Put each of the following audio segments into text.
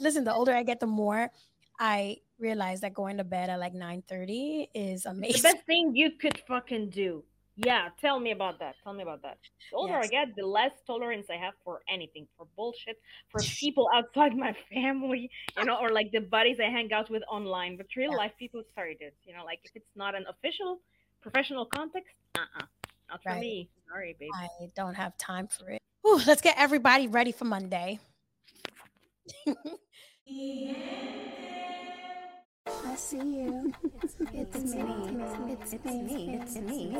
listen, the older I get, the more I realize that going to bed at like 9 30 is amazing. The best thing you could fucking do. Yeah, tell me about that. Tell me about that. The older yes. I get, the less tolerance I have for anything, for bullshit, for people outside my family, you know, or like the buddies I hang out with online. But real yeah. life people, sorry, dude, you know, like if it's not an official professional context, uh uh-uh. uh not for right. me. Sorry, baby. I don't have time for it. Ooh, let's get everybody ready for Monday. I see you. It's me. It's me. It's me. It's me. it's me.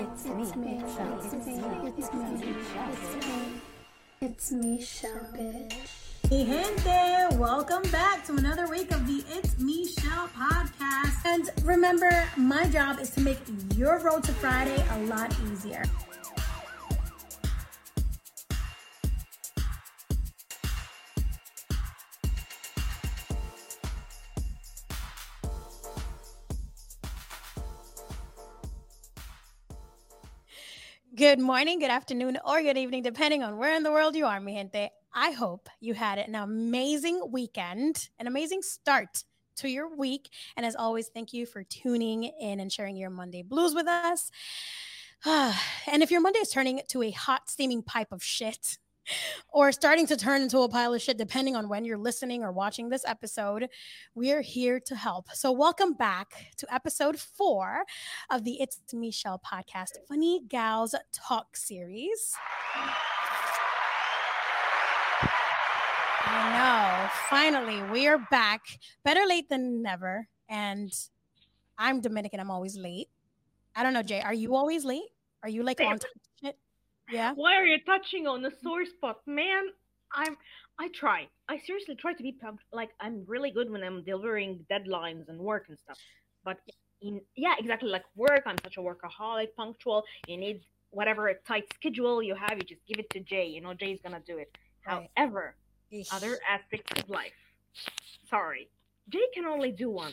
It's me. It's me. It's me. It's me. It's me, Shell Bitch. Hey, gente! Welcome back to another week of the It's Me Shell podcast. And remember, my job is to make your road to Friday a lot easier. Good morning, good afternoon, or good evening, depending on where in the world you are, mi gente. I hope you had an amazing weekend, an amazing start to your week. And as always, thank you for tuning in and sharing your Monday blues with us. and if your Monday is turning to a hot, steaming pipe of shit, or starting to turn into a pile of shit, depending on when you're listening or watching this episode, we're here to help. So, welcome back to episode four of the It's Michelle podcast, Funny Gals Talk series. I know. Finally, we are back. Better late than never. And I'm Dominican. I'm always late. I don't know, Jay. Are you always late? Are you like on time? Yeah. Why are you touching on the sore spot, man? I'm. I try. I seriously try to be like I'm really good when I'm delivering deadlines and work and stuff. But in yeah, exactly like work, I'm such a workaholic, punctual. You need whatever tight schedule you have, you just give it to Jay. You know, Jay's gonna do it. Right. However, Eesh. other aspects of life, sorry, Jay can only do one.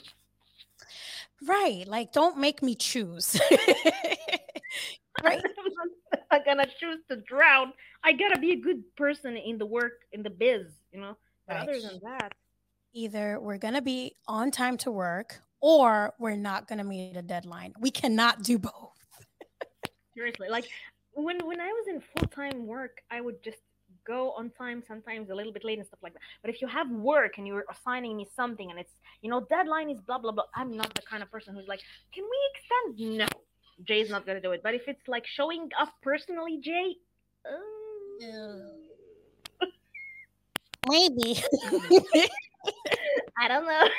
Right. Like, don't make me choose. right. I'm gonna choose to drown. I gotta be a good person in the work in the biz, you know. But right. other than that, either we're gonna be on time to work or we're not gonna meet a deadline. We cannot do both. Seriously, like when when I was in full time work, I would just go on time sometimes a little bit late and stuff like that but if you have work and you're assigning me something and it's you know deadline is blah blah blah i'm not the kind of person who's like can we extend no Jay's not gonna do it. But if it's like showing up personally, Jay, uh... maybe. I don't know.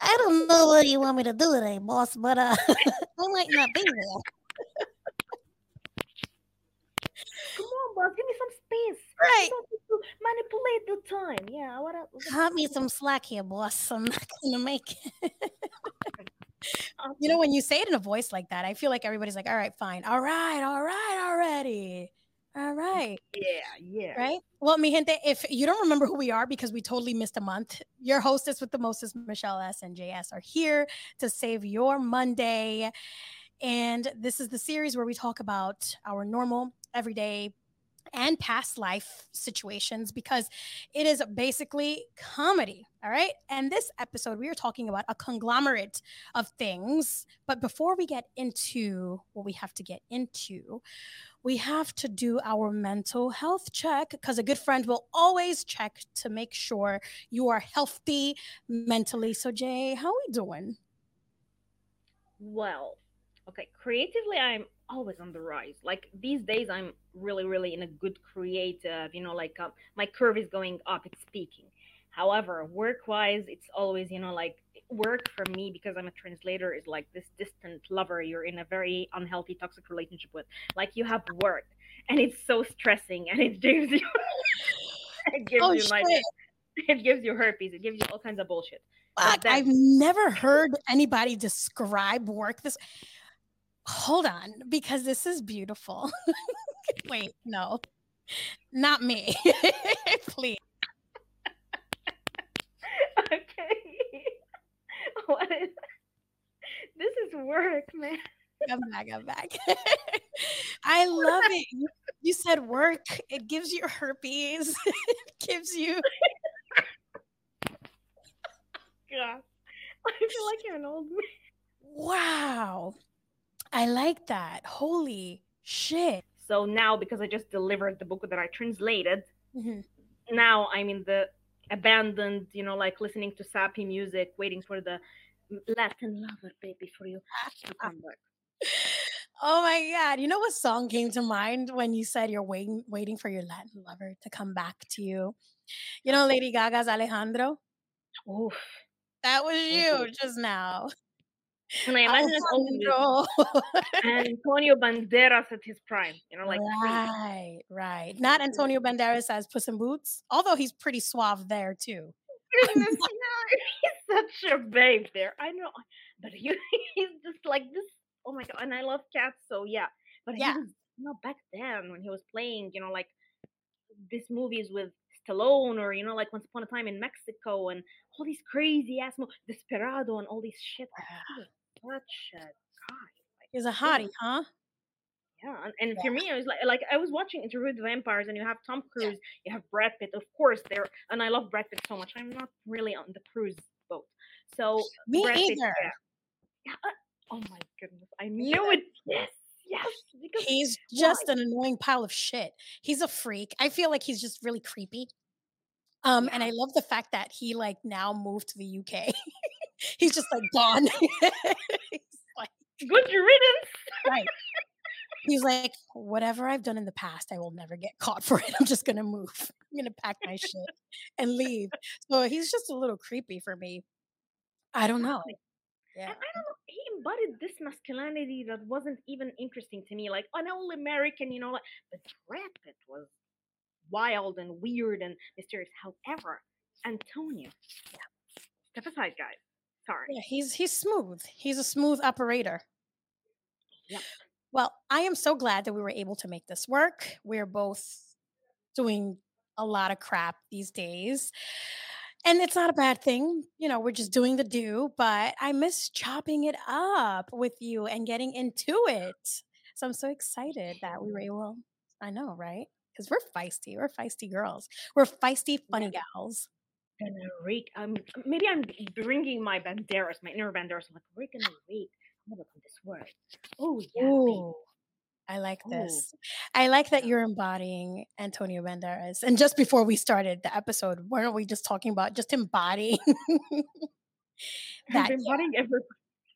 I don't know what you want me to do today, boss, but uh, I might not be there. Come on, boss, give me some space. Right. Manipulate the time. Yeah. What? Cut me some slack here, boss. I'm not gonna make it. You know, when you say it in a voice like that, I feel like everybody's like, all right, fine. All right, all right, already. All right. Yeah, yeah. Right? Well, mi gente, if you don't remember who we are because we totally missed a month, your hostess with the mostest, Michelle S. and JS, are here to save your Monday. And this is the series where we talk about our normal, everyday and past life situations because it is basically comedy. All right. And this episode, we are talking about a conglomerate of things. But before we get into what we have to get into, we have to do our mental health check because a good friend will always check to make sure you are healthy mentally. So, Jay, how are we doing? Well, okay. Creatively, I'm always on the rise. Like these days, I'm really, really in a good creative, you know, like uh, my curve is going up, it's peaking. However, work wise, it's always, you know, like work for me because I'm a translator is like this distant lover you're in a very unhealthy, toxic relationship with. Like you have work and it's so stressing and it gives you, it gives oh, you like, it gives you herpes, it gives you all kinds of bullshit. Fuck, I've never heard anybody describe work this hold on because this is beautiful. Wait, no, not me. Please. Okay. What is this is work, man. I'm back. I'm back. I love it. You, you, said work. It gives you herpes. it gives you god. I feel like you're an old man. Wow. I like that. Holy shit. So now, because I just delivered the book that I translated, Mhm. now I'm in the abandoned, you know, like listening to sappy music, waiting for the Latin lover baby for you to come back. Oh my god. You know what song came to mind when you said you're waiting waiting for your Latin lover to come back to you? You know Lady Gaga's Alejandro? Oof. That was you just now. And I imagine it's also with Alejandro. Antonio Banderas at his prime, you know, like crazy. right, right. Not Antonio Banderas as Puss in Boots, although he's pretty suave there too. Goodness, yeah, he's such a babe there. I know, but he, he's just like this. Oh my god! And I love cats, so yeah. But Yeah. he was, you know, back then when he was playing, you know, like these movies with Stallone, or you know, like Once Upon a Time in Mexico, and all these crazy ass movies, Desperado, and all these shit. Such a guy. Like, He's a hottie, huh? yeah, and, and for me, I was like, like I was watching Interview with Vampires, and you have Tom Cruise, you have Brad Pitt, of course. There, and I love Brad Pitt so much. I'm not really on the cruise boat, so Me Brad Pitt, either. yeah. Yeah, uh, oh my goodness, I knew it. Yes, yes, He's just an annoying pile of shit. He's a freak. I feel like he's just really creepy. Um, and I love the fact that he like now moved to the UK. he's just like gone. he's like, good riddance. right. He's like, whatever I've done in the past, I will never get caught for it. I'm just gonna move. I'm gonna pack my shit and leave. So he's just a little creepy for me. I don't know. Yeah. And I don't know, he embodied this masculinity that wasn't even interesting to me, like an old American, you know, like, but Brad Pitt was wild and weird and mysterious. However, Antonio, yeah, step aside, guys. Sorry. Yeah, he's he's smooth. He's a smooth operator. Yep. Well, I am so glad that we were able to make this work. We're both doing a lot of crap these days. And it's not a bad thing. You know, we're just doing the do, but I miss chopping it up with you and getting into it. So I'm so excited that we were able, I know, right? Because we're feisty. We're feisty girls. We're feisty, funny gals. Gonna rake. Um, maybe I'm bringing my banderas, my inner banderas. I'm like, we're gonna rake. I'm gonna this word. Oh yeah. Ooh, I like Ooh. this. I like that you're embodying Antonio Banderas. And just before we started the episode, weren't we just talking about just embodying that? We're embodying every.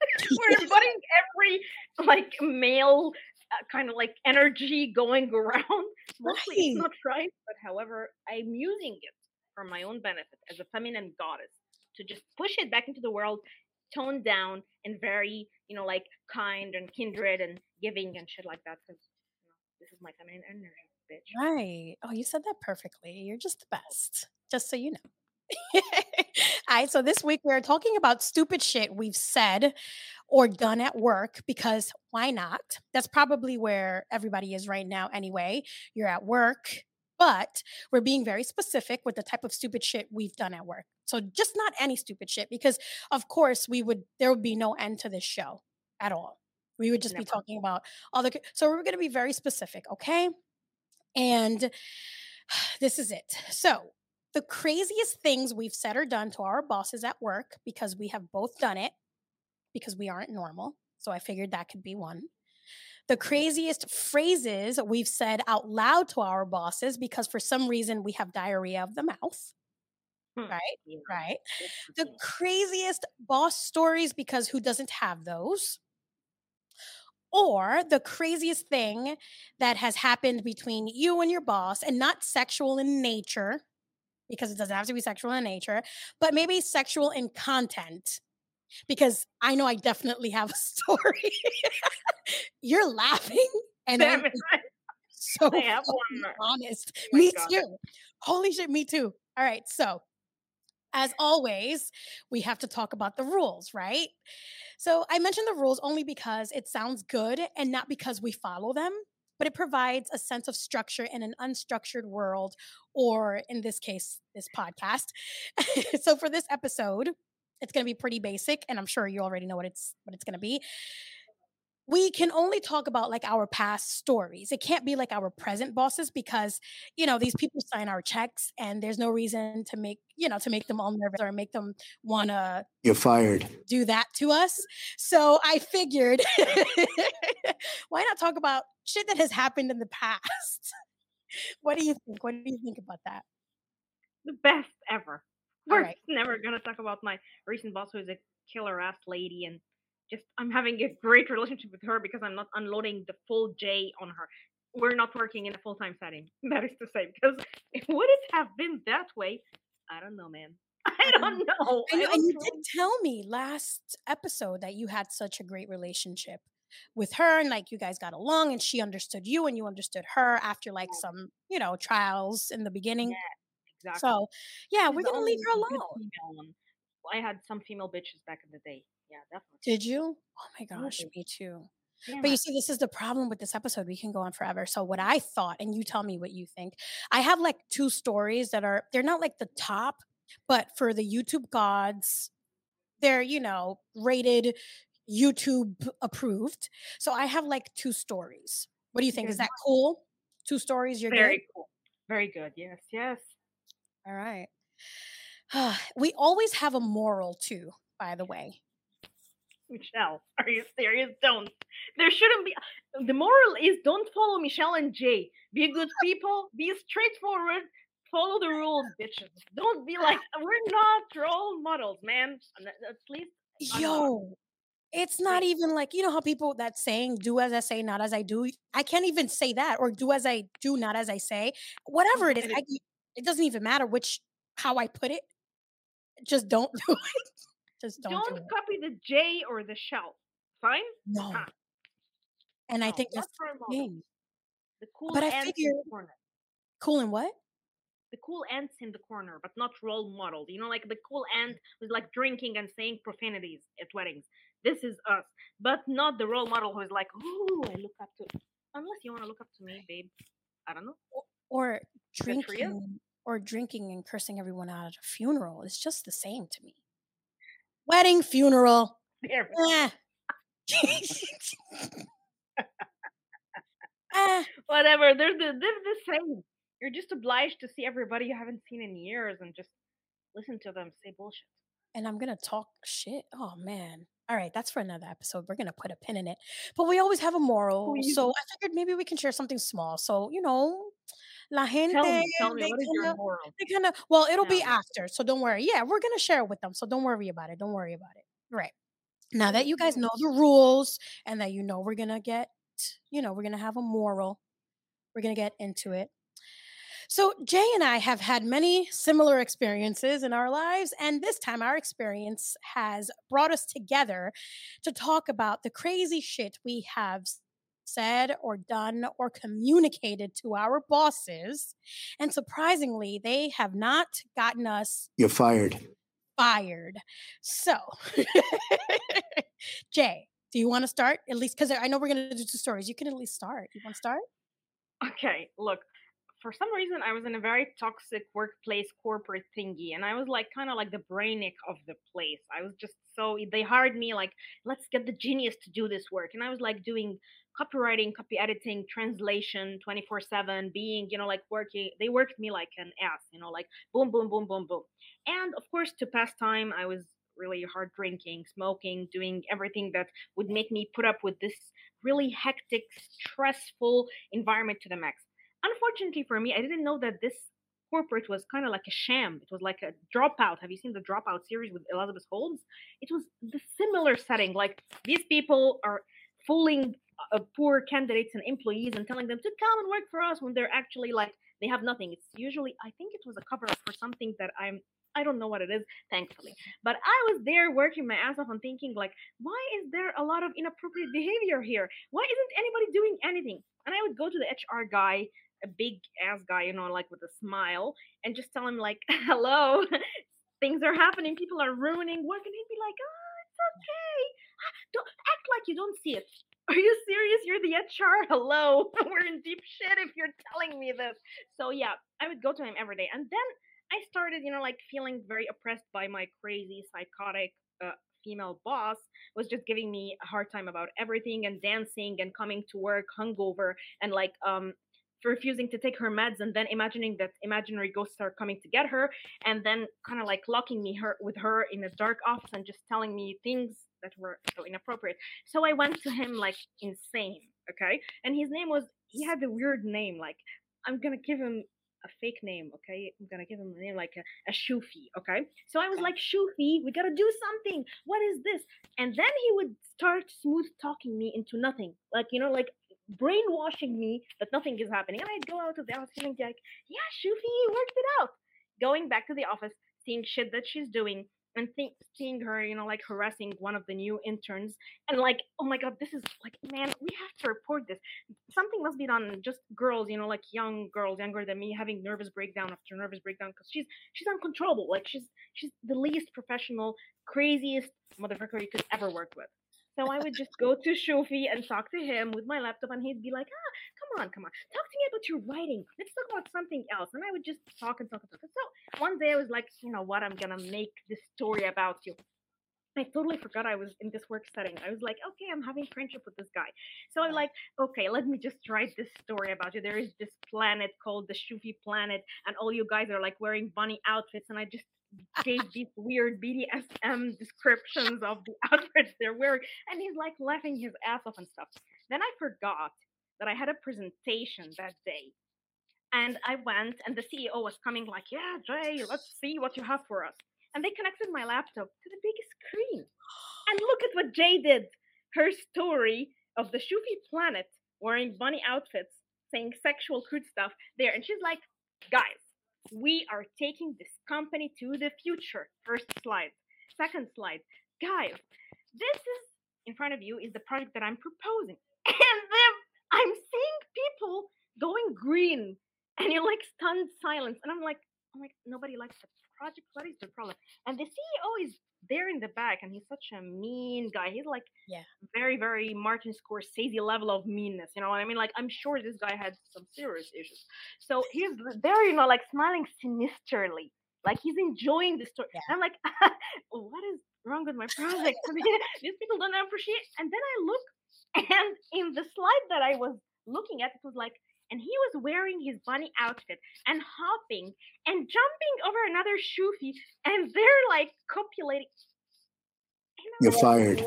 we're embodying every like male uh, kind of like energy going around. Mostly it's not right, but however, I'm using it for my own benefit as a feminine goddess to just push it back into the world, toned down and very, you know, like kind and kindred and giving and shit like that. Because you know, this is my feminine energy, bitch. Right. Oh, you said that perfectly. You're just the best, just so you know. All right. So this week we are talking about stupid shit we've said or done at work because why not? That's probably where everybody is right now anyway. You're at work, but we're being very specific with the type of stupid shit we've done at work. So just not any stupid shit because of course we would there would be no end to this show at all. We would just be talking about all the so we're going to be very specific, okay? And this is it. So, the craziest things we've said or done to our bosses at work because we have both done it because we aren't normal. So, I figured that could be one. The craziest phrases we've said out loud to our bosses because for some reason we have diarrhea of the mouth, Hmm. right? Yeah, Right. The craziest boss stories because who doesn't have those? Or the craziest thing that has happened between you and your boss, and not sexual in nature, because it doesn't have to be sexual in nature, but maybe sexual in content. Because I know I definitely have a story. You're laughing, and I'm so I have one. honest. Oh me God. too. Holy shit, me too. All right, so as always, we have to talk about the rules, right? So I mentioned the rules only because it sounds good and not because we follow them, but it provides a sense of structure in an unstructured world, or in this case, this podcast. so for this episode, it's going to be pretty basic, and I'm sure you already know what it's what it's going to be. we can only talk about like our past stories. It can't be like our present bosses because, you know, these people sign our checks and there's no reason to make, you know, to make them all nervous or make them want to You're fired. do that to us. So I figured, why not talk about shit that has happened in the past? what do you think? What do you think about that? The best ever. We're right. never gonna talk about my recent boss who is a killer ass lady and just I'm having a great relationship with her because I'm not unloading the full J on her. We're not working in a full time setting. That is to say, because would it have been that way? I don't know, man. I don't know. I know, don't and you did tell me last episode that you had such a great relationship with her and like you guys got along and she understood you and you understood her after like Yeah. some, you know, trials in the beginning. Exactly. So, yeah, She's we're going to leave her alone. I had some female bitches back in the day. Yeah, definitely. Did you? Oh my gosh, me too. Damn But you see, this is the problem with this episode. We can go on forever. So, what I thought, and you tell me what you think, I have like two stories that are, they're not like the top, but for the YouTube gods, they're, you know, rated YouTube approved. So, I have like two stories. What do you think? Is that cool? Two stories, you're Very good? cool. Very good. Yes, yes. All right. we always have a moral too, by the way. Michelle, are you serious? Don't. There shouldn't be. The moral is don't follow Michelle and Jay. Be good people. Be straightforward. Follow the rules, bitches. Don't be like we're not role models, man. At least Yo, it's not even like you know how people that saying "do as I say, not as I do." I can't even say that, or "do as I do, not as I say." Whatever it is. I, it doesn't even matter which how I put it. Just don't do it. Just don't, don't do it. copy the J or the shell. Fine. No, Ah, and I think that's the thing. The cool But I ants in figure- the corner. Cool and what? The cool ants in the corner, but not role models. You know, like the cool ant who's like drinking and saying profanities at weddings. This is us, but not the role model who is like, "Ooh, I look up to." Unless you want to look up to me, babe. I don't know. Or you. drinking, or drinking and cursing everyone out at a funeral is just the same to me. Wedding, funeral, There. eh. eh. Whatever. They're the they're the same. You're just obliged to see everybody you haven't seen in years and just listen to them say bullshit. and I'm gonna talk shit. Oh man. All right, that's for another episode. We're gonna put a pin in it. But we always have a moral. Please. So I figured maybe we can share something small. So, you know, la gente Tell me, tell me, they what is your kinda, moral? they kinda well, it'll be after. So don't worry. Yeah, we're gonna share it with them. So don't worry about it. Don't worry about it. Right. Now that you guys Mhm. know the rules and that you know we're gonna get, you know, we're gonna have a moral, we're gonna get into it. So, Jay and I have had many similar experiences in our lives, and this time our experience has brought us together to talk about the crazy shit we have said or done or communicated to our bosses. And surprisingly, they have not gotten us You're fired. fired. So, Jay, do you want to start at least? Because I know we're going to do two stories. You can at least start. You want to start? Okay, look. For some reason, I was in a very toxic workplace corporate thingy, and I was like kind of like the brainiac of the place. I was just so they hired me like, let's get the genius to do this work, and I was like doing copywriting, copy editing, translation, twenty four seven, being you know like working. They worked me like an ass, you know, like boom, boom, boom, boom, boom, and of course to pass time, I was really hard drinking, smoking, doing everything that would make me put up with this really hectic, stressful environment to the max. Unfortunately for me, I didn't know that this corporate was kind of like a sham. It was like a dropout. Have you seen the dropout series with Elizabeth Holmes? It was the similar setting. Like these people are fooling uh, poor candidates and employees and telling them to come and work for us when they're actually like they have nothing. It's usually I think it was a cover up for something that I'm I don't know what it is, thankfully. But I was there working my ass off and thinking like, why is there a lot of inappropriate behavior here? Why isn't anybody doing anything? And I would go to the HR guy, a big ass guy, you know, like with a smile, and just tell him like, hello, things are happening, people are ruining work, and he'd be like, oh, it's okay. Don't act like you don't see it. Are you serious? You're the HR? Hello. We're in deep shit if you're telling me this. So yeah, I would go to him every day. And then I started, you know, like feeling very oppressed by my crazy, psychotic uh, female boss was just giving me a hard time about everything and dancing and coming to work hungover and like um refusing to take her meds and then imagining that imaginary ghosts are coming to get her and then kind of like locking me her with her in a dark office and just telling me things that were so inappropriate so i went to him like insane okay and his name was he had a weird name like i'm gonna give him a fake name, okay? I'm gonna give him a name like a, a Shufi, okay? So I was like, Shufi, we gotta do something. What is this? And then he would start smooth talking me into nothing. Like, you know, like brainwashing me that nothing is happening. And I'd go out of the office feeling like, yeah, Shufi worked it out. Going back to the office, seeing shit that she's doing, and seeing her, you know, like harassing one of the new interns, and like, oh my god, this is like, man, we have to report this. Something must be done. Just girls, you know, like young girls, younger than me, having nervous breakdown after nervous breakdown because she's she's uncontrollable. Like she's she's the least professional, craziest motherfucker you could ever work with. So I would just go to Shufi and talk to him with my laptop, and he'd be like, "Ah, come on, come on, talk to me about your writing. Let's talk about something else." And I would just talk and talk and talk. So one day I was like, "You know what? I'm gonna make this story about you." I totally forgot I was in this work setting. I was like, okay, I'm having friendship with this guy. So I'm like, okay, let me just write this story about you. There is this planet called the Shufi planet, and all you guys are like wearing bunny outfits, and I just gave these weird BDSM descriptions of the outfits they're wearing, and he's like laughing his ass off and stuff. Then I forgot that I had a presentation that day. And I went, and the CEO was coming, like, Yeah, Jay, let's see what you have for us. And they connected my laptop to the biggest screen. And look at what Jay did. Her story of the Shufi planet wearing bunny outfits, saying sexual crude stuff there. And she's like, Guys, we are taking this company to the future. First slide. Second slide. Guys, this is in front of you is the project that I'm proposing. And then I'm seeing people going green and you're like stunned silence. And I'm like, I'm like, nobody likes the project. What is the problem? And the CEO is there in the back and he's such a mean guy. He's like Yeah. very, very Martin Scorsese level of meanness. You know what I mean? Like I'm sure this guy had some serious issues. So he's there, you know, like smiling sinisterly. Like he's enjoying the story. Yeah. I'm like, what is wrong with my project? These people don't appreciate. And then I look, and in the slide that I was looking at, it was like, and he was wearing his bunny outfit and hopping and jumping over another shufi, and they're like copulating. You're fired.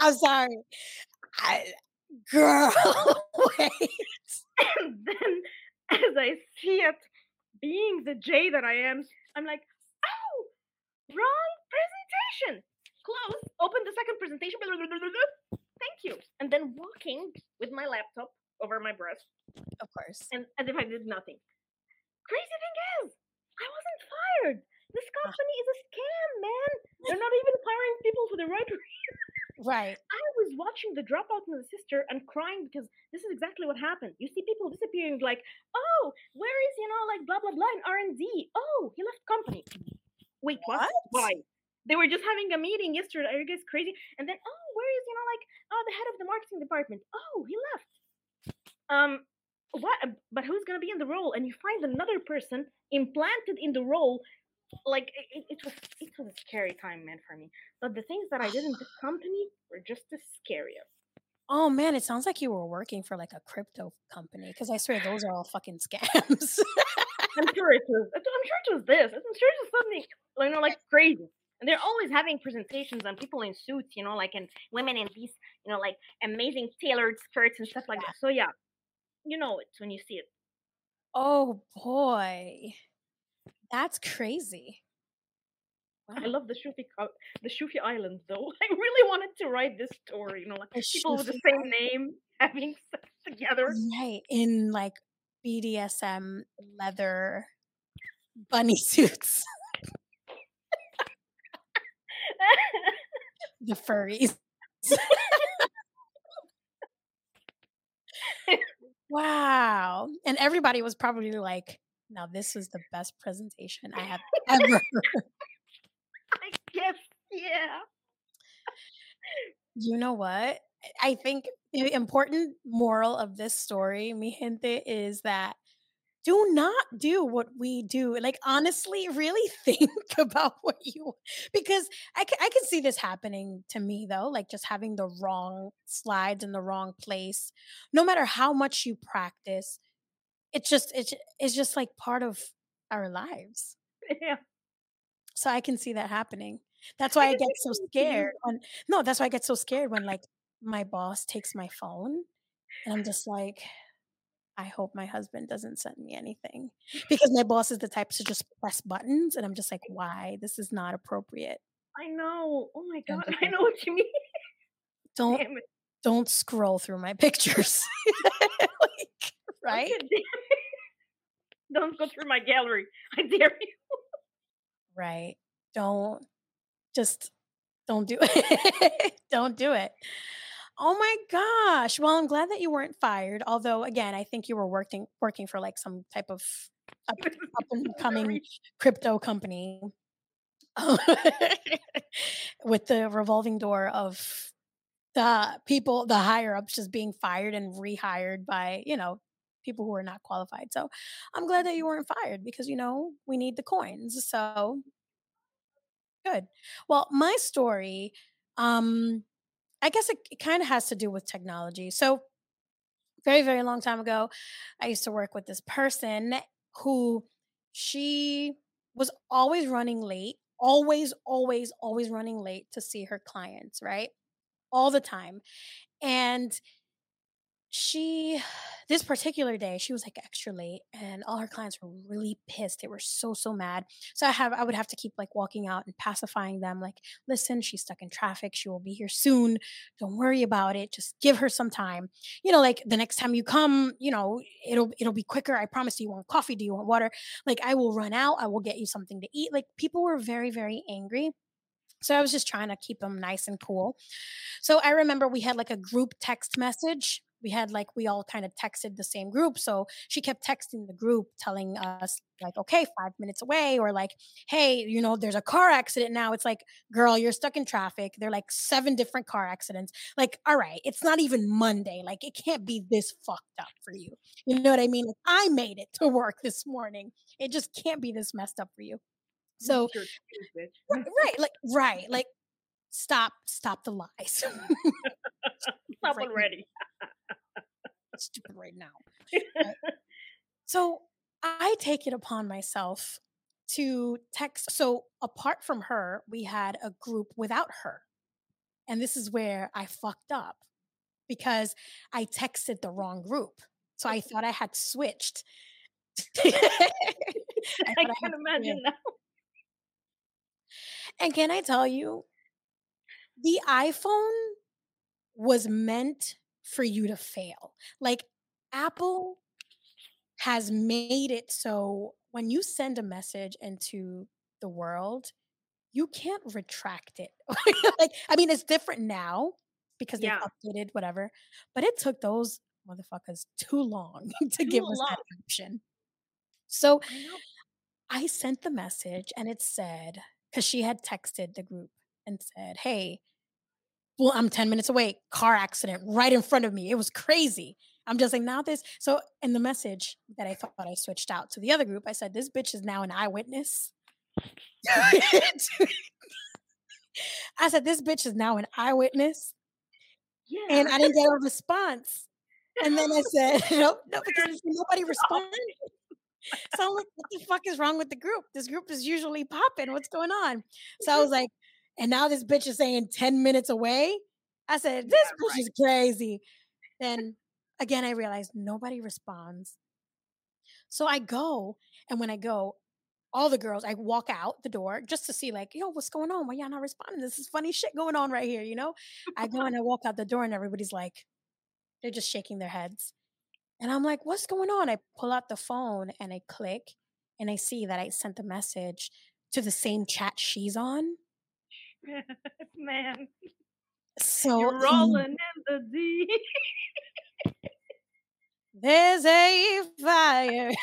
I'm sorry. I, girl, wait. and then as I see it, being the J that I am, I'm like, oh, wrong presentation. Close. Open the second presentation. blah, blah, blah, blah, blah. Thank you. And then walking with my laptop over my breast, Of course. and as if I did nothing. Crazy thing is, I wasn't fired. This company is a scam, man. They're not even hiring people for the right reason. Right. I was watching the dropout and the sister and crying because this is exactly what happened. You see people disappearing, like, oh, where is you know, like blah blah blah in R and D? Oh, he left company. Wait, what? What? Why? They were just having a meeting yesterday. Are you guys crazy? And then, oh, where is you know, like, oh, the head of the marketing department? Oh, he left. Um, what? But who's gonna be in the role? And you find another person implanted in the role. Like it, it- was, it was a scary time, man, for me. But the things that I did in this company were just as scary. Oh man, it sounds like you were working for like a crypto company because I swear those are all fucking scams. I'm sure it was. I'm sure it was this. I'm sure it was something, you know, like crazy. And they're always having presentations and people in suits, you know, like and women in these, you know, like amazing tailored skirts and stuff like that. So yeah, you know it when you see it. oh boy. That's crazy. I love the Shufi, the Shufi Island though. I really wanted to write this story, you know, like The people with the same name having sex together. Right. In like BDSM leather bunny suits. The furries. wow. And everybody was probably like, now this was the best presentation I have ever. I guess, yeah. You know what? I think the important moral of this story, mi gente, is that do not do what we do. Like honestly, really think about what you because I can, I can see this happening to me though, like just having the wrong slides in the wrong place. No matter how much you practice, it's just it's it's just like part of our lives. Yeah. So I can see that happening. That's why I, get so see it too. scared when no, that's why I get so scared when like my boss takes my phone and I'm just like I hope my husband doesn't send me anything because my boss is the type to just press buttons and I'm just like why this is not appropriate. I know. Oh my god, I know what you mean. don't don't scroll through my pictures. like, right? Okay. Don't go through my gallery. I dare you. Right. Don't just don't do it. don't do it. Oh my gosh. Well, I'm glad that you weren't fired. Although again, I think you were working working for like some type of up, up and coming crypto company with the revolving door of the people, the higher ups just being fired and rehired by, you know, people who are not qualified. So I'm glad that you weren't fired because, you know, we need the coins. So good. Well, my story, um, I guess it, it kind of has to do with technology. So very, very long time ago, I used to work with this person who she was always running late, always, always, always running late to see her clients, right? All the time. And she this particular day she was like extra late and all her clients were really pissed. They were so so mad. So i have i would have to keep like walking out and pacifying them like listen she's stuck in traffic. She will be here soon. Don't worry about it. Just give her some time. You know like the next time you come you know it'll it'll be quicker. I promise you want coffee. Do you want water? Like i will run out. I will get you something to eat. Like people were very very angry. So i was just trying to keep them nice and cool. So I remember we had like a group text message. We had like we all kind of texted the same group. So she kept texting the group telling us like, okay, five minutes away, or like, hey, you know, there's a car accident now. It's like, girl, you're stuck in traffic. There are like seven different car accidents. Like, all right, it's not even Monday. Like, it can't be this fucked up for you. You know what I mean? Like, I made it to work this morning. It just can't be this messed up for you. So Your excuse, bitch. right, right, like right, like stop, stop the lies. Stop already. stupid right now. Right? Uh, so I take it upon myself to text. So apart from her, we had a group without her. And this is where I fucked up because I texted the wrong group. So I thought I had switched. I I thought I imagine switched. now. And can I tell you, the iPhone was meant for you to fail. Like Apple has made it so when you send a message into the world, you can't retract it. like, I mean, it's different now because they've Yeah. updated whatever, but it took those motherfuckers too long to Too give us that option. So I. I sent the message and it said, because she had texted the group and said, Hey, well, I'm 10 minutes away, car accident right in front of me. It was crazy. I'm just like, now this. So in the message that I thought I switched out to the other group, I said, This bitch is now an eyewitness. I said, This bitch is now an eyewitness. Yeah. And I didn't get a response. And then I said, No, no, because nobody responded. So I'm like, what the fuck is wrong with the group? This group is usually popping. What's going on? So I was like, and now this bitch is saying 10 minutes away. I said, this Yeah, bitch is crazy. Then again, I realized nobody responds. So I go, and when I go, all the girls, I walk out the door just to see, like, yo, what's going on? Why y'all not responding? This is funny shit going on right here, you know? I go and I walk out the door, and everybody's like, they're just shaking their heads. And I'm like, what's going on? I pull out the phone and I click and I see that I sent the message to the same chat she's on. Man, So you're um, rolling in the deep. there's a fire.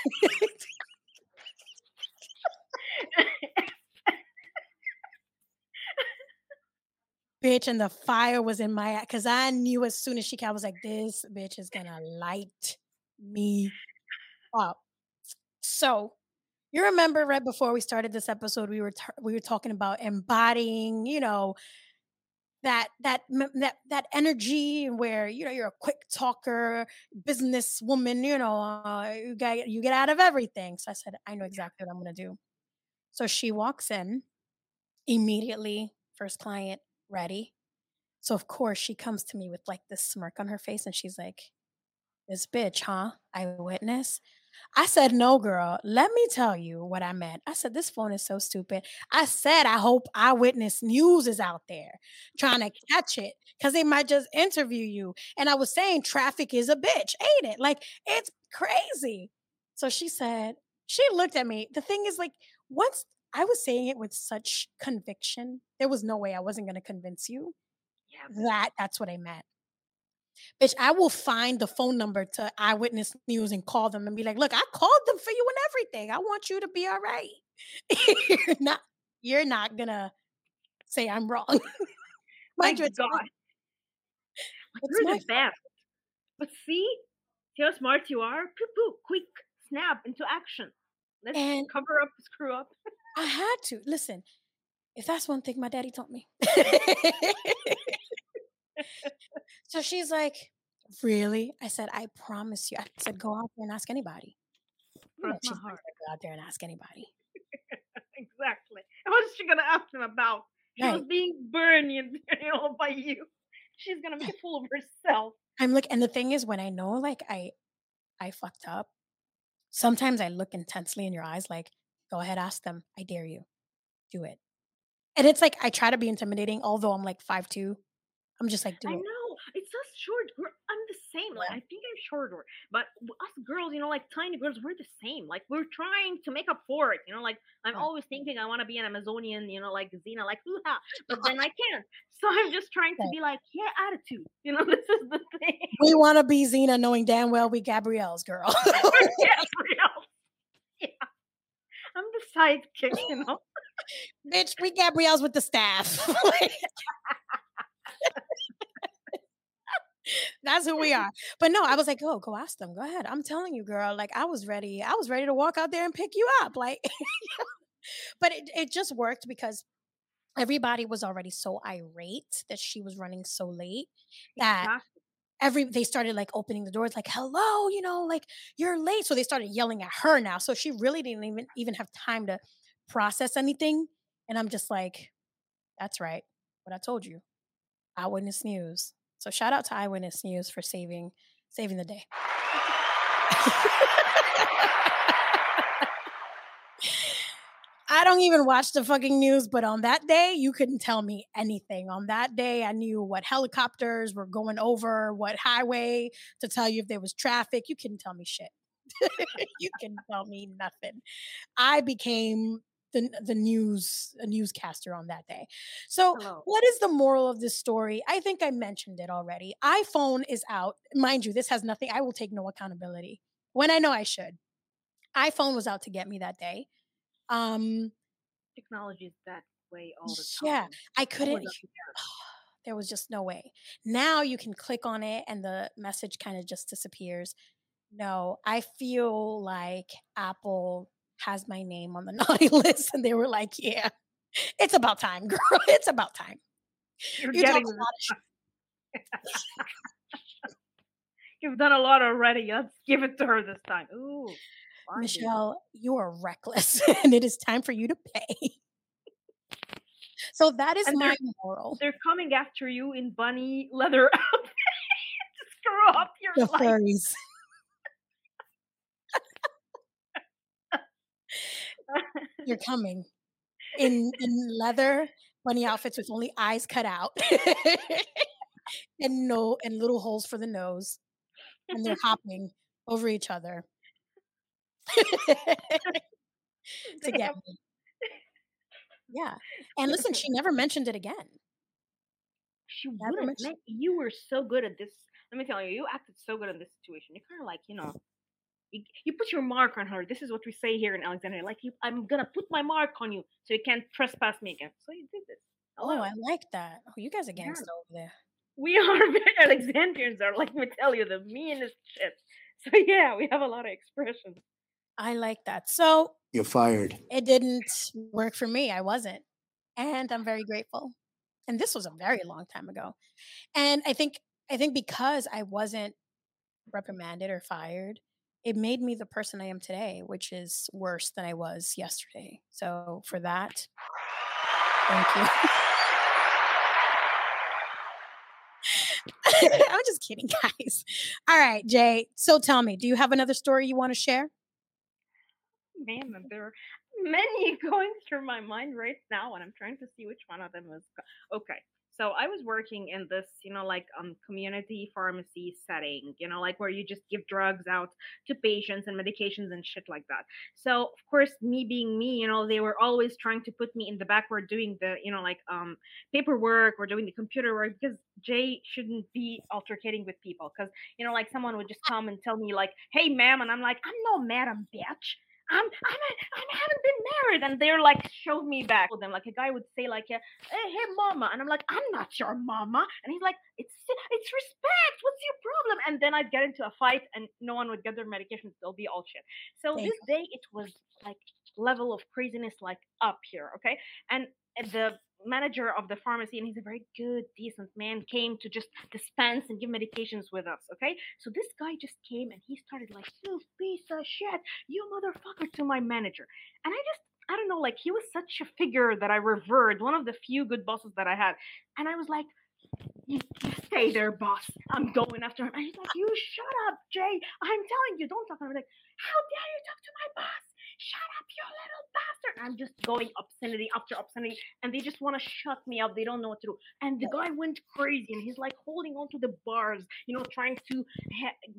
bitch, and the fire was in my because I knew as soon as she came, I was like, this bitch is gonna light me up. So, you remember right before we started this episode, we were t- we were talking about embodying, you know, that that that that energy where you know you're a quick talker, businesswoman, you know, uh, you get you get out of everything. So I said, I know exactly what I'm gonna do. So she walks in immediately, first client ready. So of course she comes to me with like this smirk on her face, and she's like, "This bitch, huh? Eyewitness." I said, no, girl, let me tell you what I meant. I said, this phone is so stupid. I said, I hope Eyewitness News is out there trying to catch it because they might just interview you. And I was saying, traffic is a bitch, ain't it? Like, it's crazy. So she said, she looked at me. The thing is, like, once I was saying it with such conviction, there was no way I wasn't going to convince you Yeah. that that's what I meant. Bitch, I will find the phone number to Eyewitness News and call them and be like, look, I called them for you and everything. I want you to be all right. you're not you're not gonna say I'm wrong. My Mind you, it's God. my, Like, it's you're my the best. But see, see how smart you are? Poo poo, quick, snap into action. Let's And- cover up, screw up. I had to. Listen, if that's one thing my daddy taught me. so she's like, Really? I said, I promise you. I said, go out there and ask anybody. You know, she's heart. gonna go out there and ask anybody. Exactly. And What's she gonna ask him about? She was being burned, you know, by you. She's gonna be a fool of herself. I'm like, and the thing is, when I know like I I fucked up, sometimes I look intensely in your eyes, like, go ahead, ask them. I dare you. Do it. And it's like I try to be intimidating, although I'm like five two. I'm just like, do I it. know. It's us short. I'm the same. Like I think I'm shorter, but us girls, you know, like tiny girls, we're the same. Like we're trying to make up for it. You know, like I'm Right. always thinking I want to be an Amazonian. You know, like Xena, like but then I can't. So I'm just trying to be like, yeah, attitude. You know, this is the thing. We want to be Xena, knowing damn well we Gabrielle's girl. Gabrielle. Yeah. I'm the sidekick. You know. Bitch, we Gabrielle's with the staff. That's who we are. But no, I was like, oh, go ask them. Go ahead. I'm telling you, girl. Like I was ready. I was ready to walk out there and pick you up. Like, but it, it just worked because everybody was already so irate that she was running so late that Exactly. every they started like opening the doors like hello you know like you're late so they started yelling at her now so she really didn't even even have time to process anything and i'm just like that's right what i told you eyewitness news so shout out to eyewitness news for saving saving the day I don't even watch the fucking news, but on that day, you couldn't tell me anything. On that day, I knew what helicopters were going over, what highway to tell you if there was traffic. You couldn't tell me shit. you couldn't tell me nothing. I became the the news a newscaster on that day. So, Hello. what is the moral of this story? I think I mentioned it already. iPhone is out. Mind you, this has nothing. I will take no accountability when I know I should. iPhone was out to get me that day. Um, Technology is that way all the time. Yeah. I couldn't. up to date. There was just no way. Now you can click on it and the message kind of just disappears. No, I feel like Apple has my name on the naughty list, and they were like, "Yeah, it's about time, girl. It's about time." You're You getting a lot of You've done a lot already. Let's give it to her this time. Ooh, fine. Michelle, you are reckless, and it is time for you to pay. So that is And my they're- moral. They're coming after you in bunny leather screw up your The life. furries. You're coming in in leather bunny outfits with only eyes cut out and no and little holes for the nose, and they're hopping over each other to get me. Yeah, and listen, she never mentioned it again. She Never wouldn't. mentioned- Man, you were so good at this. Let me tell you, you acted so good in this situation. You're kind of like, you know, you, you put your mark on her. This is what we say here in Alexandria. Like, you, I'm gonna put my mark on you, so you can't trespass me again. So you did this. Oh, Hello. I like that. Oh, you guys are Yeah. gangsta over there. we are Alexandrians are like me tell you the meanest shit. So yeah, we have a lot of expressions. I like that. So You're fired. it didn't work for me. I wasn't. And I'm very grateful. And this was a very long time ago. And I think I think because I wasn't reprimanded or fired, it made me the person I am today, which is worse than I was yesterday. So for that, thank you. I'm just kidding, guys. All right, Jay. So tell me, do you have another story you want to share? Man, there are many going through my mind right now, and I'm trying to see which one of them is. Okay, so I was working in this, you know, like um community pharmacy setting, you know, like where you just give drugs out to patients and medications and shit like that. So of course, me being me, you know, they were always trying to put me in the backward doing the, you know, like um paperwork or doing the computer work because Jay shouldn't be altercating with people because you know, like someone would just come and tell me like, "Hey, ma'am," and I'm like, "I'm no madam, bitch." I'm I'm I haven't been married, and they're like showed me back with them. Like a guy would say like, "Hey, hey, mama," and I'm like, "I'm not your mama," and he's like, "It's it's respect. What's your problem?" And then I'd get into a fight, and no one would get their medications. They'll be all shit. So Thank this day, it was like level of craziness like up here, okay? And the manager of the pharmacy, and he's a very good, decent man, came to just dispense and give medications with us, okay? So this guy just came and he started like, "You piece of shit, you motherfucker," to my manager, and I just. I don't know, like he was such a figure that I revered, one of the few good bosses that I had. And I was like, you, stay there, boss. I'm going after him. And he's like, you shut up, Jay. I'm telling you, don't talk. And I'm like, how dare you talk to my boss? Shut up, you little bastard. I'm just going obscenity after obscenity. And they just want to shut me up. They don't know what to do. And the guy went crazy and he's like holding onto the bars, you know, trying to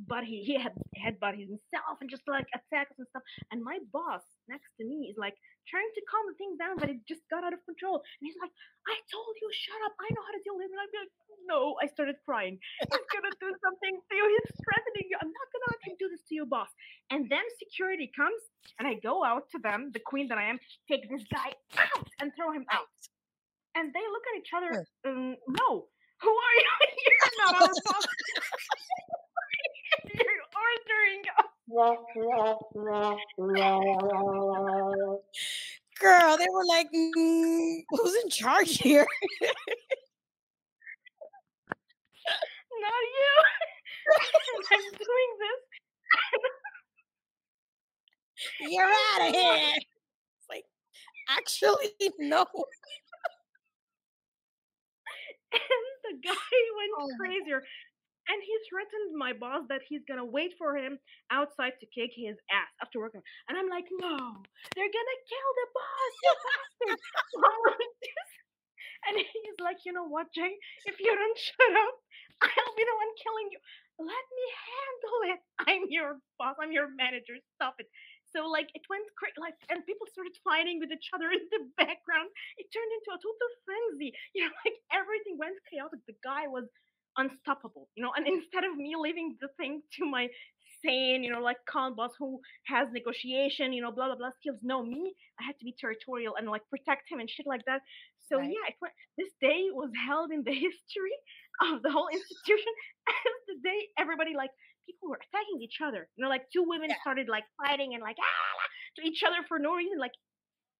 but he, he had headbutt himself and just like attacks and stuff. And my boss next to me is like trying to calm the thing down, but it just got out of control. And he's like, I told you, shut up. I know how to deal with him. And I'm like, no, I started crying. He's gonna do something to you. He's threatening you. I'm not gonna let him do this to you, boss. And then security comes, and I go out to them, the queen that I am, take this guy out and throw him out. And they look at each other. Um, no, who are you? You're not our. You're ordering. Girl, they were like, "Mm, who's in charge here? not you. I'm doing this. You're out of here. It's like, actually, no. And the guy went Oh crazier. And he threatened my boss that he's gonna wait for him outside to kick his ass after working. And I'm like, no, they're gonna kill the boss, you bastard. So I'm like this. And he's like, you know what, Jay? If you don't shut up, I'll be the one killing you. Let me handle it. I'm your boss. I'm your manager. Stop it. So like it went crazy, like, and people started fighting with each other in the background. It turned into a total frenzy. You know, like everything went chaotic. The guy was unstoppable. You know, and instead of me leaving the thing to my sane, you know, like calm boss who has negotiation, you know, blah blah blah skills. No, me, I had to be territorial and like protect him and shit like that. So Right. yeah, it went, this day was held in the history of the whole institution as the day everybody like people were attacking each other. You know, like two women Yeah. started like fighting and like ah, to each other for no reason, like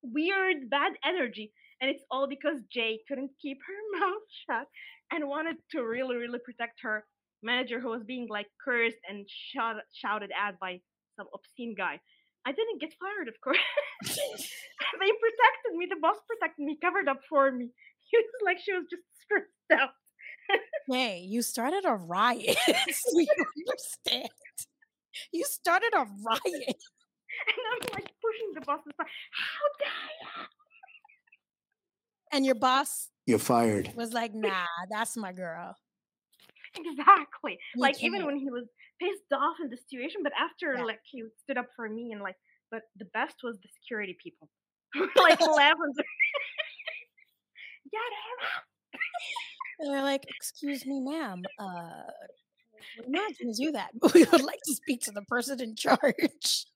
weird bad energy. And it's all because Jay couldn't keep her mouth shut and wanted to really, really protect her manager who was being like cursed and shot, shouted at by some obscene guy. I didn't get fired, of course. they protected me. The boss protected me, covered up for me. He was like she was just stressed out. Hey, you started a riot. so you understand. You started a riot. And I'm like pushing the boss aside. How dare you? And your boss You're fired. was like, nah, that's my girl. Exactly. You like even can't. when he was pissed off in the situation, but after Yeah. like he stood up for me and like, but the best was the security people, like laugh and say, get him out. And they're like, excuse me, ma'am. Uh, we're not going to do that. We would like to speak to the person in charge.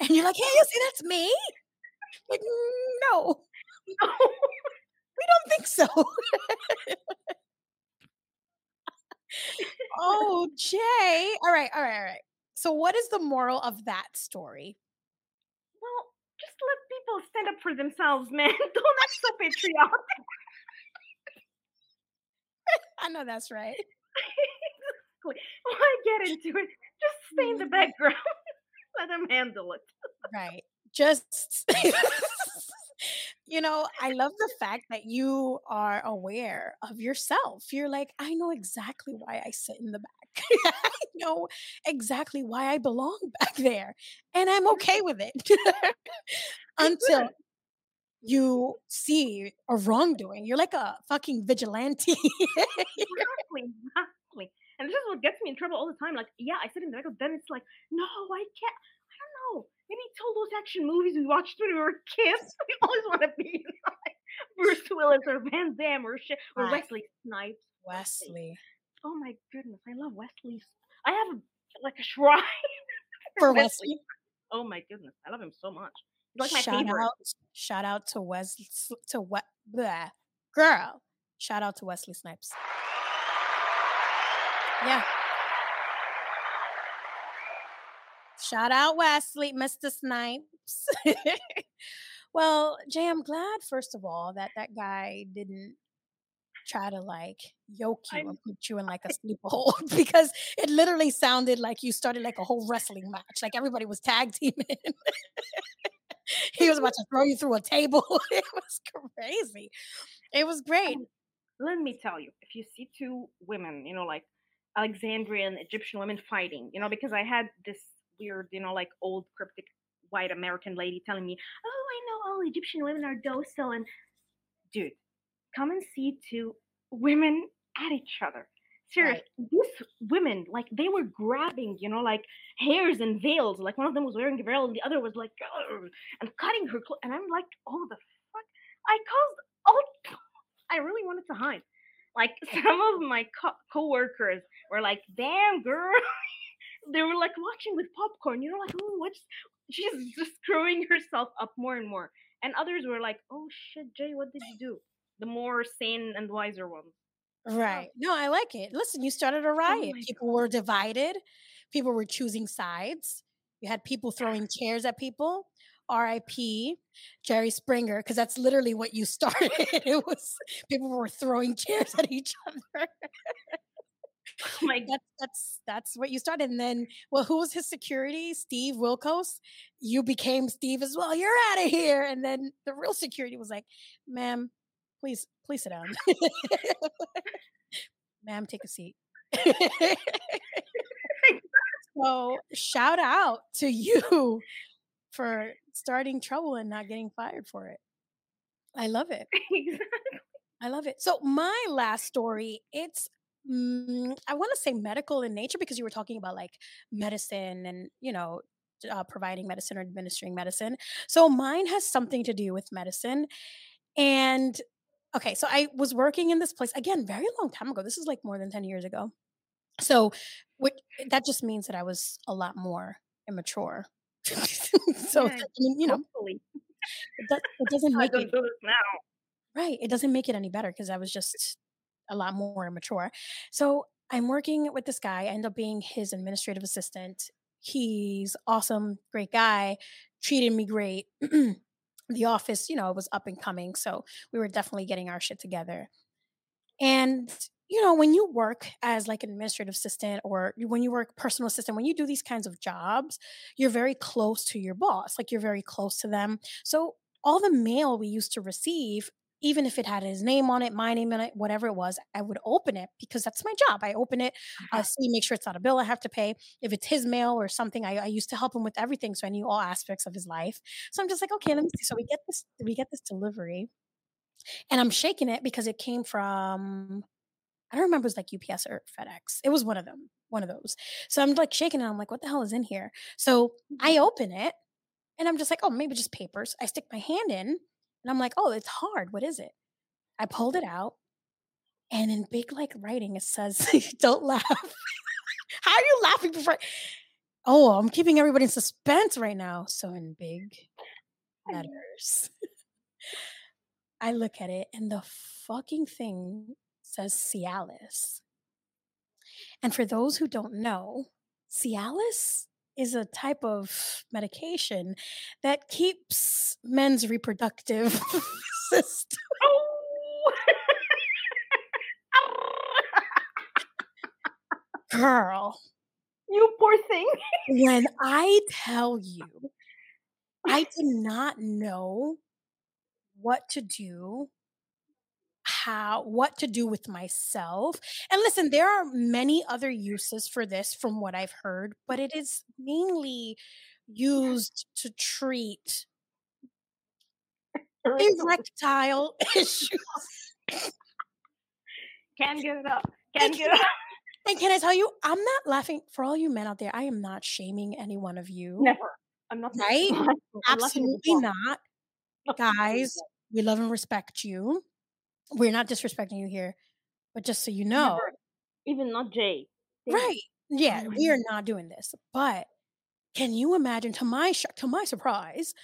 And you're like, hey, you see, that's me? Like, no, No. we don't think so. oh, Jay. All right, all right, all right. So, what is the moral of that story? Well, just let people stand up for themselves, man. Don't act so patriotic. I know that's right. exactly. Why get into it? Just stay in the Mhm. background. let them handle it. Right. Just, you know, I love the fact that you are aware of yourself. You're like, I know exactly why I sit in the back. I know exactly why I belong back there. And I'm okay with it until. You see a wrongdoing. You're like a fucking vigilante. Exactly, exactly. And this is what gets me in trouble all the time. Like, yeah, I sit in the but then it's like, no, I can't. I don't know. Maybe it's all those action movies we watched when we were kids. We always want to be like Bruce Willis or Van Damme or shit or Wesley Snipes. Wesley. Oh my goodness, I love Wesley. I have a, like a shrine For Wesley. Oh my goodness, I love him so much. Like my shout favorite. out, shout out to Wes to what bleh, girl. Shout out to Wesley Snipes. Yeah. Shout out Wesley, Mr. Snipes. well, Jay, I'm glad first of all that that guy didn't try to like yoke you I'm- and put you in like a sleep hold because it literally sounded like you started like a whole wrestling match. Like everybody was tag teaming. he was about to throw you through a table. it was crazy. It was great. Um, let me tell you, if you see two women, you know, like Alexandrian Egyptian women fighting, you know, because I had this weird, you know, like old cryptic white American lady telling me, "Oh, I know all Egyptian women are docile," and dude, come and see two women at each other. Serious, these women, like they were grabbing, you know, like hairs and veils. Like one of them was wearing a veil, and the other was like, and cutting her clothes. And I'm like, oh the fuck! I caused all. I really wanted to hide. Like some of my co- coworkers were like, "Damn, girl." they were like watching with popcorn. You know, like, oh, what's? She's just screwing herself up more and more. And others were like, "Oh shit, Jay, what did you do?" The more sane and wiser ones. Right. No, I like it. Listen, you started a oh riot. my people were divided. People were choosing sides. You had people throwing chairs at people. R.I.P. Jerry Springer, because that's literally what you started. It was people were throwing chairs at each other. Oh my That's that's that's what you started. And then, well, who was his security? Steve Wilkos. You became Steve as well. You're out of here. And then the real security was like, "Ma'am, please, please sit down. Ma'am, take a seat." so, shout out to you for starting trouble and not getting fired for it. I love it. I love it. So my last story, it's mm, I want to say medical in nature because you were talking about like medicine and you know uh, providing medicine or administering medicine. So mine has something to do with medicine. And okay, so I was working in this place again very long time ago. This is like more than 10 years ago. So which eh, that just means that I was a lot more immature. so Yeah, I mean, you know, Hopefully, it, does, it doesn't make it do now. Right. It doesn't make it any better because I was just a lot more immature. So I'm working with this guy. I end up being his administrative assistant. He's awesome, great guy, treated me great. the office, you know, was up and coming. So we were definitely getting our shit together. And, you know, when you work as like an administrative assistant or when you work personal assistant, when you do these kinds of jobs, you're very close to your boss. Like you're very close to them. So all the mail we used to receive even if it had his name on it, my name on it, whatever it was, I would open it because that's my job. I open it, I see, make sure it's not a bill I have to pay. If it's his mail or something, I, I used to help him with everything, so I knew all aspects of his life. So I'm just like, okay, let me see. So we get this, we get this delivery, and I'm shaking it because it came from, I don't remember, it was like UPS or FedEx. It was one of them, one of those. So I'm like shaking it. I'm like, what the hell is in here? So I mm-hmm. open it, and I'm just like, oh, maybe just papers. I stick my hand in. And I'm like, oh, it's hard. What is it? I pulled it out. And in big like writing, it says, don't laugh. How are you laughing before? Oh, I'm keeping everybody in suspense right now. So in big letters, I look at it and the fucking thing says Cialis. And for those who don't know, Cialis is a type of medication that keeps men's reproductive system. Oh. Girl, you poor thing. when I tell you, I did not know what to do how what to do with myself. And listen, there are many other uses for this from what I've heard, but it is mainly used to treat erectile issues. Can't get it up. Can't get it up. And can I tell you, I'm not laughing for all you men out there. I am not shaming any one of you. Never. I'm not Right? I'm laughing at the Absolutely not. Guys, we love and respect you. We're not disrespecting you here, but just so you know, Never. Even not Jay. Right? Yeah, Oh we are not doing this. But can you imagine? To my shock, to my surprise,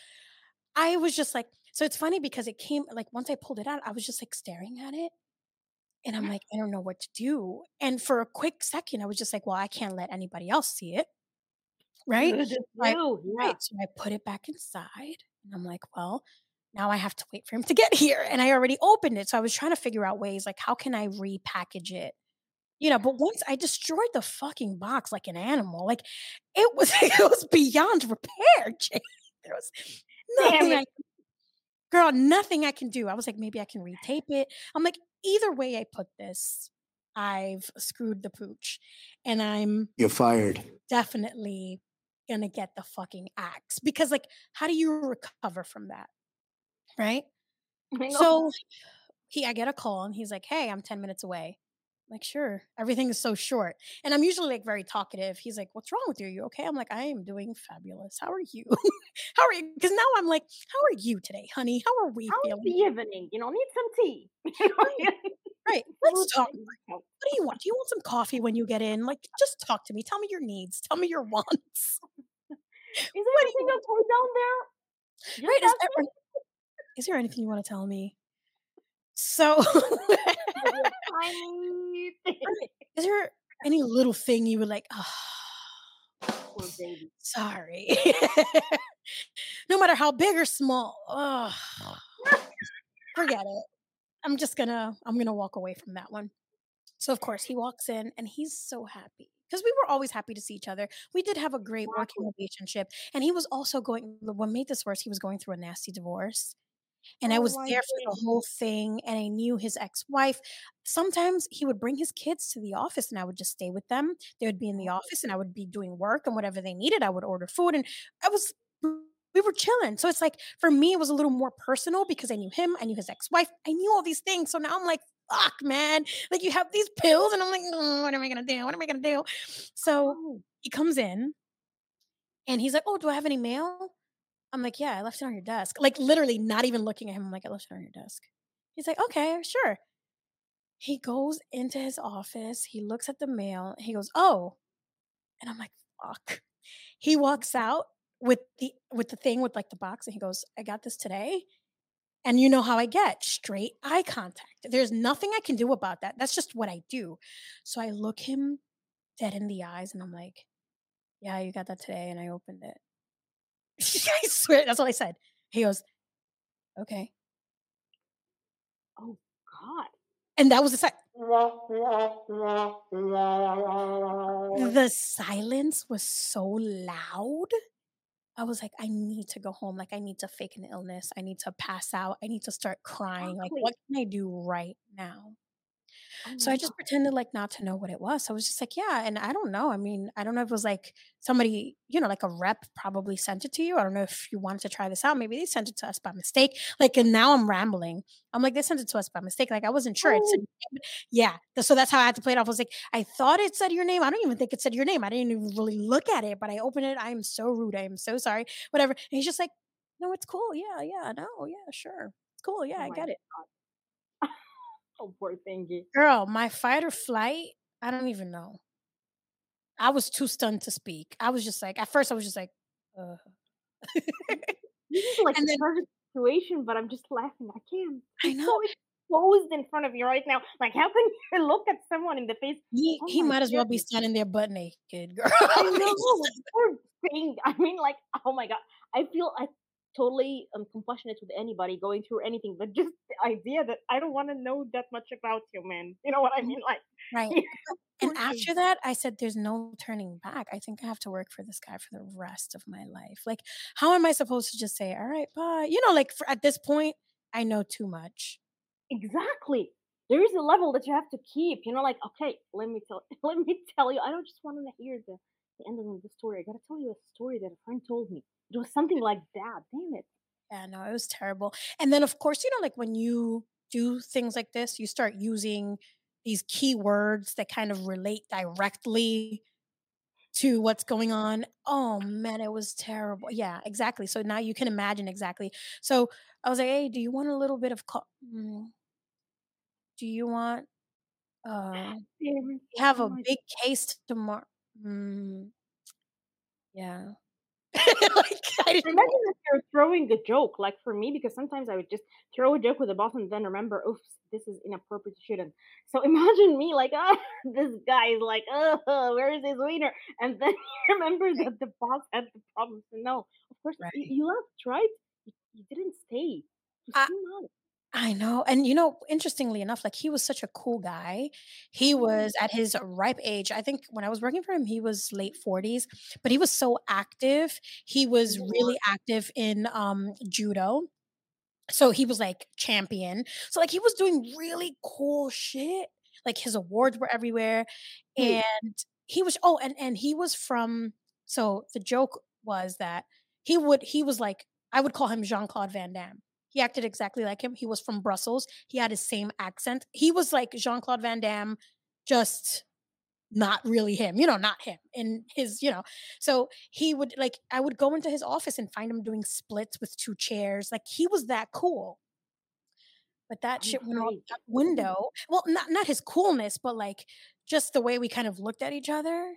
I was just like, so it's funny because it came like once I pulled it out, I was just like staring at it, and I'm like, I don't know what to do. And for a quick second, I was just like, well, I can't let anybody else see it, right? Right, Yeah. Right. So I put it back inside and I'm like, well, now I have to wait for him to get here. And I already opened it. So I was trying to figure out ways like, how can I repackage it? You know, but once I destroyed the fucking box like an animal, like it was it was beyond repair, Jay. There was nothing. I girl, nothing I can do. I was like, maybe I can retape it. I'm like, either way I put this, I've screwed the pooch. And I'm You're fired. definitely gonna get the fucking axe because like how do you recover from that right? So he i get a call and he's like hey i'm 10 minutes away. I'm like sure everything is so short. And i'm usually like very talkative. He's like what's wrong with you? Are you okay? I'm like i am doing fabulous. How are you? How are you? Because now i'm like how are you today honey? How are we How is feeling? the evening? You know, need some tea. Right. Let's talk. what do you want? Do you want some coffee when you get in? Like just talk to me. Tell me your needs. Tell me your wants. Is there anything else going down there? Just right is there, me. is there anything you want to tell me so Maybe a tiny thing. is there any little thing you would like oh, Poor ah, baby. sorry no matter how big or small oh, forget it i'm just gonna i'm gonna walk away from that one so of course he walks in and he's so happy because we were always happy to see each other we did have a great working relationship and he was also going what made this worse he was going through a nasty divorce and I Oh was my there for the whole thing, and I knew his ex-wife. Sometimes he would bring his kids to the office, and I would just stay with them. They would be in the office, and I would be doing work and whatever they needed. I would order food, and I was we were chilling. So it's like for me, it was a little more personal because I knew him, I knew his ex-wife, I knew all these things. So now I'm like, fuck, man. Like you have these pills, and I'm like, "Mm, what am I gonna do? What am I gonna do? So Oh, he comes in, and he's like, oh, do I have any mail? I'm like, yeah, I left it on your desk. Like literally not even looking at him. I'm like, I left it on your desk. He's like, okay, sure. He goes into his office. He looks at the mail. He goes, oh. And I'm like, fuck. He walks out with the with the thing with like the box and he goes, I got this today. And you know how I get straight eye contact. There's nothing I can do about that. That's just what I do. So I look him dead in the eyes and I'm like, yeah, you got that today. And I opened it. I swear, that's what I said. He goes, okay. oh God. And that was the si- the silence was so loud. I was like, I need to go home. Like, I need to fake an illness. I need to pass out. I need to start crying. Like, what can I do right now? Oh So I just God. pretended like not to know what it was. So I was just like, yeah. And I don't know. I mean, I don't know if it was like somebody, you know, like a rep probably sent it to you. I don't know if you wanted to try this out. Maybe they sent it to us by mistake. Like, and now I'm rambling. I'm like, they sent it to us by mistake. Like, I wasn't sure. It said, Oh, yeah. So that's how I had to play it off. I was like, I thought it said your name. I don't even think it said your name. I didn't even really look at it, but I opened it. I am so rude. I am so sorry. Whatever. And he's just like, no, it's cool. Yeah. Yeah. No. Yeah. Sure. It's cool. Yeah. oh I get it. Oh, poor thingy. Girl, my fight or flight, I don't even know. I was too stunned to speak. I was just like, at first, I was just like, uh. This is like And the then- situation, but I'm just laughing. I can't. I know. so exposed in front of you right now. Like, how can you look at someone in the face? he, Oh he might as well be standing there butt naked, girl. I know. Poor saying. I mean, like, oh my god, I feel I totally um compassionate with anybody going through anything, but just the idea that I don't want to know that much about you, man. You know what I Mhm. mean? Like, Right. And after that, I said, there's no turning back. I think I have to work for this guy for the rest of my life. Like, how am I supposed to just say, all right, bye? You know, like for, at this point, I know too much. exactly. There is a level that you have to keep. You know, like, okay, let me tell, let me tell you. I don't just want to hear the, the end of the story. I gotta tell you a story that a friend told me. It was something like that. Damn it. Yeah, no, it was terrible. And then, of course, you know, like when you do things like this, you start using these keywords that kind of relate directly to what's going on. Oh man, it was terrible. Yeah, exactly. So now you can imagine exactly. So I was like, hey, do you want a little bit of co- mm, do you want uh have Oh a big case tomorrow? Mm, yeah. like I didn't Imagine if you're throwing a joke, like for me, because sometimes I would just throw a joke with the boss and then remember, oops, this is inappropriate, shouldn't. So imagine me like, ah, this guy is like, oh, where is his wiener? And then you remember that the boss had the problem. So no, of course, Right. you, you left, right? You, you didn't stay. It was I. I know. And you know, interestingly enough, like he was such a cool guy. He Mm, was at his ripe age. I think when I was working for him, he was late 40s, but he was so active. He was really active in um judo. So he was like champion. So like he was doing really cool shit. Like his awards were everywhere. Hey, And he was oh, and and he was from so the joke was that he would he was like I would call him Jean-Claude Van Damme. He acted exactly like him. He was from Brussels. He had his same accent. He was like Jean-Claude Van Damme, just not really him, you know, not him in his, you know. So he would like, I would go into his office and find him doing splits with two chairs. Like he was that cool. But that I'm shit went out the window. Well, not not his coolness, but like just the way we kind of looked at each other.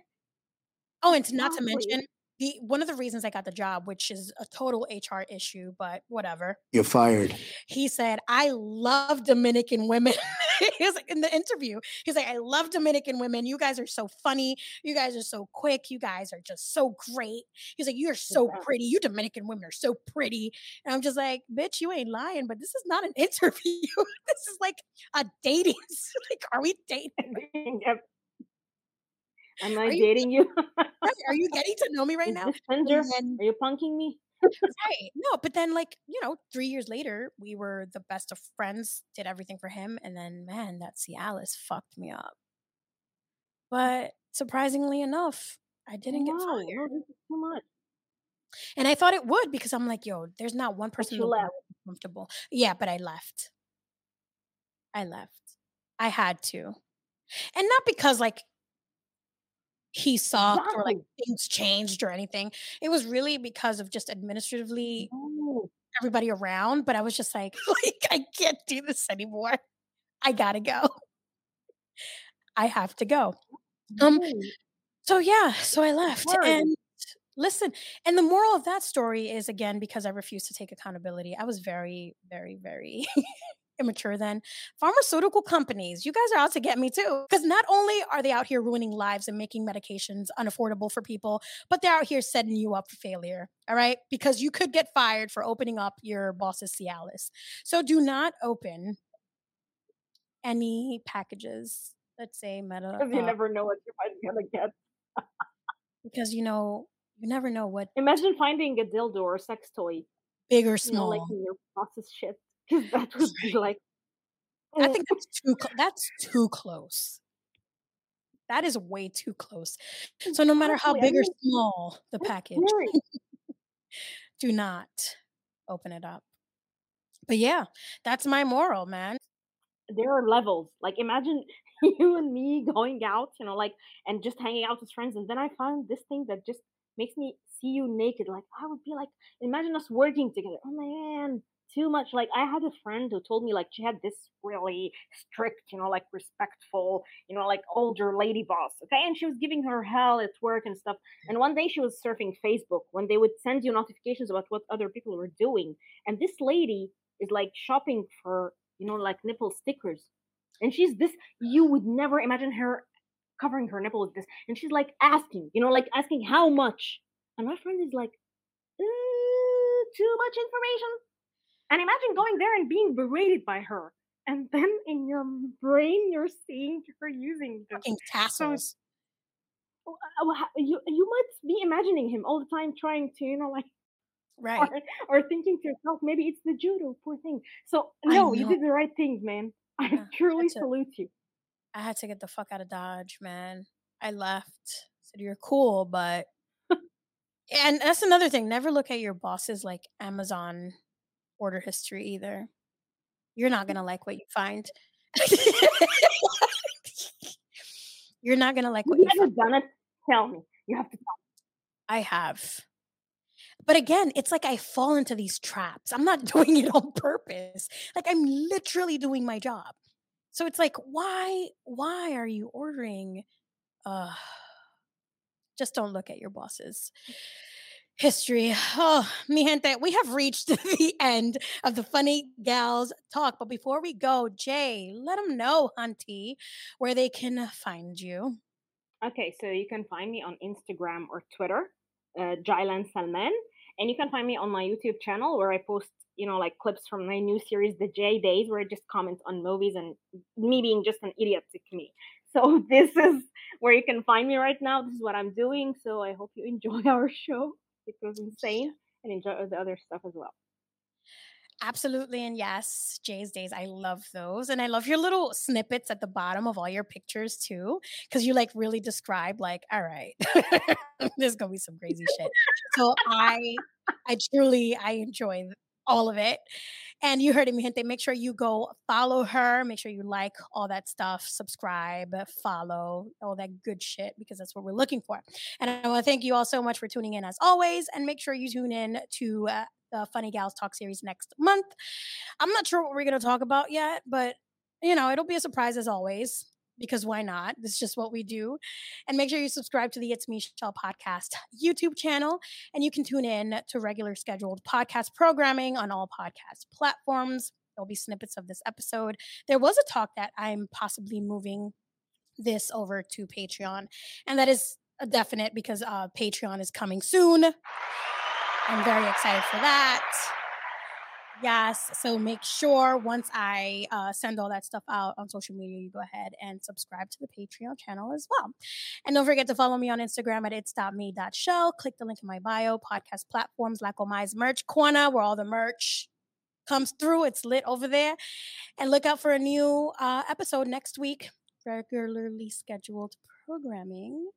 Oh, and to, not to mention the one of the reasons I got the job, which is a total HR issue, but whatever. You're fired. He said, "I love Dominican women." he was like in the interview. He's like, "I love Dominican women. You guys are so funny. You guys are so quick. You guys are just so great." He's like, "You're so Yeah. pretty. You Dominican women are so pretty." And I'm just like, "Bitch, you ain't lying." But this is not an interview. this is like a dating. like, are we dating? Yep. Am I dating you? right? Are you getting to know me right Is now? Tinder? Then Are you punking me? right, no, but then like you know, three years later, we were the best of friends. Did everything for him, and then man, that Cialis fucked me up. But surprisingly enough, I didn't get fired, no, too much. and I thought it would because I'm like, yo, there's not one person in you the world left. comfortable. Yeah, but I left. I left. I had to, and not because like he sucked or like things changed or anything. It was really because of just administratively No. everybody around. But I was just like, like I can't do this anymore. I gotta go. I have to go. Um. So yeah. So I left, and listen. And the moral of that story is again because I refused to take accountability. I was very, very, very immature then. Pharmaceutical companies, you guys are out to get me too. Because not only are they out here ruining lives and making medications unaffordable for people, but they're out here setting you up for failure. All right. Because you could get fired for opening up your boss's Cialis. So do not open any packages Let's say meta Because you uh, never know what you might gonna get. because you know you never know what Imagine finding a dildo or a sex toy, big or you know, like in your boss's shit. Because that would be like, I think that's too cl- that's too close. That is way too close. So no matter how big or small the package, do not open it up. But yeah, that's my moral, man. There are levels. Like, imagine you and me going out, you know, like, and just hanging out with friends, and then I found this thing that just makes me see you naked. Like, I would be like, imagine us working together. Oh man, too much. Like, I had a friend who told me, like, she had this really strict, you know, like respectful, you know, like older lady boss. Okay. And she was giving her hell at work and stuff. And one day she was surfing Facebook when they would send you notifications about what other people were doing. And this lady is like shopping for, you know, like nipple stickers. And she's this, you would never imagine her covering her nipple with this. And she's like asking, you know, like asking how much. And my friend is like, "Uh, too much information. And imagine going there and being berated by her. And then in your brain, you're seeing her using this. Fucking tassels. Uh, uh, You, you might be imagining him all the time trying to, you know, like, Right. or, or thinking to yourself, maybe it's the judo, poor thing. So, no, you did the right thing, man. I Yeah, truly that's it. salute you. I had to get the fuck out of Dodge, man. I left. Said you're cool, but and that's another thing. Never look at your bosses like Amazon order history either. You're not gonna like what you find. you're not gonna like what you you ever done it? Tell me. You have to tell me. I have. But again, it's like I fall into these traps. I'm not doing it on purpose. Like I'm literally doing my job. So it's like, why, why are you ordering? Uh just don't look at your bosses. History. Oh, mi gente, we have reached the end of the Funny Gals talk. But before we go, Jay, let them know, Hunty, where they can find you. Okay, so you can find me on Instagram or Twitter, uh, Jaylan Salman, and you can find me on my YouTube channel where I post, you know, like clips from my new series, The J Days, where I just comment on movies and me being just an idiot to me. So this is where you can find me right now. This is what I'm doing. So I hope you enjoy our show. It was insane, and enjoy the other stuff as well. Absolutely. And yes, Jay's Days. I love those. And I love your little snippets at the bottom of all your pictures too. Cause you like really describe like, all right, there's gonna be some crazy shit. So I I truly I enjoy all of it. And you heard it, mi gente. Make sure you go follow her. Make sure you like all that stuff, subscribe, follow, all that good shit, because that's what we're looking for. And I want to thank you all so much for tuning in as always. And make sure you tune in to uh, the Funny Gals Talk series next month. I'm not sure what we're going to talk about yet, but you know, it'll be a surprise as always. Because why not? This is just what we do. And make sure you subscribe to the It's Michelle podcast YouTube channel. And you can tune in to regular scheduled podcast programming on all podcast platforms. There'll be snippets of this episode. There was a talk that I'm possibly moving this over to Patreon. And that is a definite because uh, Patreon is coming soon. I'm very excited for that. Yes. So make sure once I uh, send all that stuff out on social media, you go ahead and subscribe to the Patreon channel as well. And don't forget to follow me on Instagram at its.mi.chelle. Click the link in my bio, podcast platforms, La Comai's merch corner, where all the merch comes through. It's lit over there. And look out for a new uh, episode next week, regularly scheduled programming.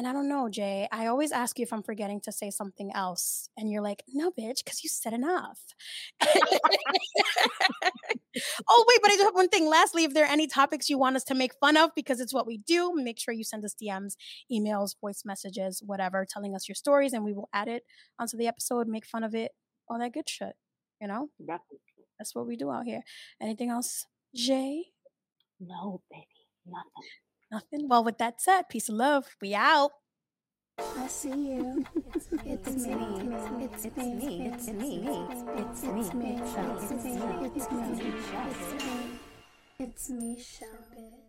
And I don't know, Jay. I always ask you if I'm forgetting to say something else. And you're like, no, bitch, because you said enough. oh, wait, but I do have one thing. Lastly, if there are any topics you want us to make fun of, because it's what we do, make sure you send us DMs, emails, voice messages, whatever, telling us your stories, and we will add it onto the episode, make fun of it, all that good shit. You know, that's what we do out here. Anything else, Jay? No, baby, nothing. Nothing. Well, with that said, peace and love. We out. I see you. It's me. It's me. It's me. It's me. It's me. It's me. It's me. It's me. It's me. It's me. It's me. It's me. It's me.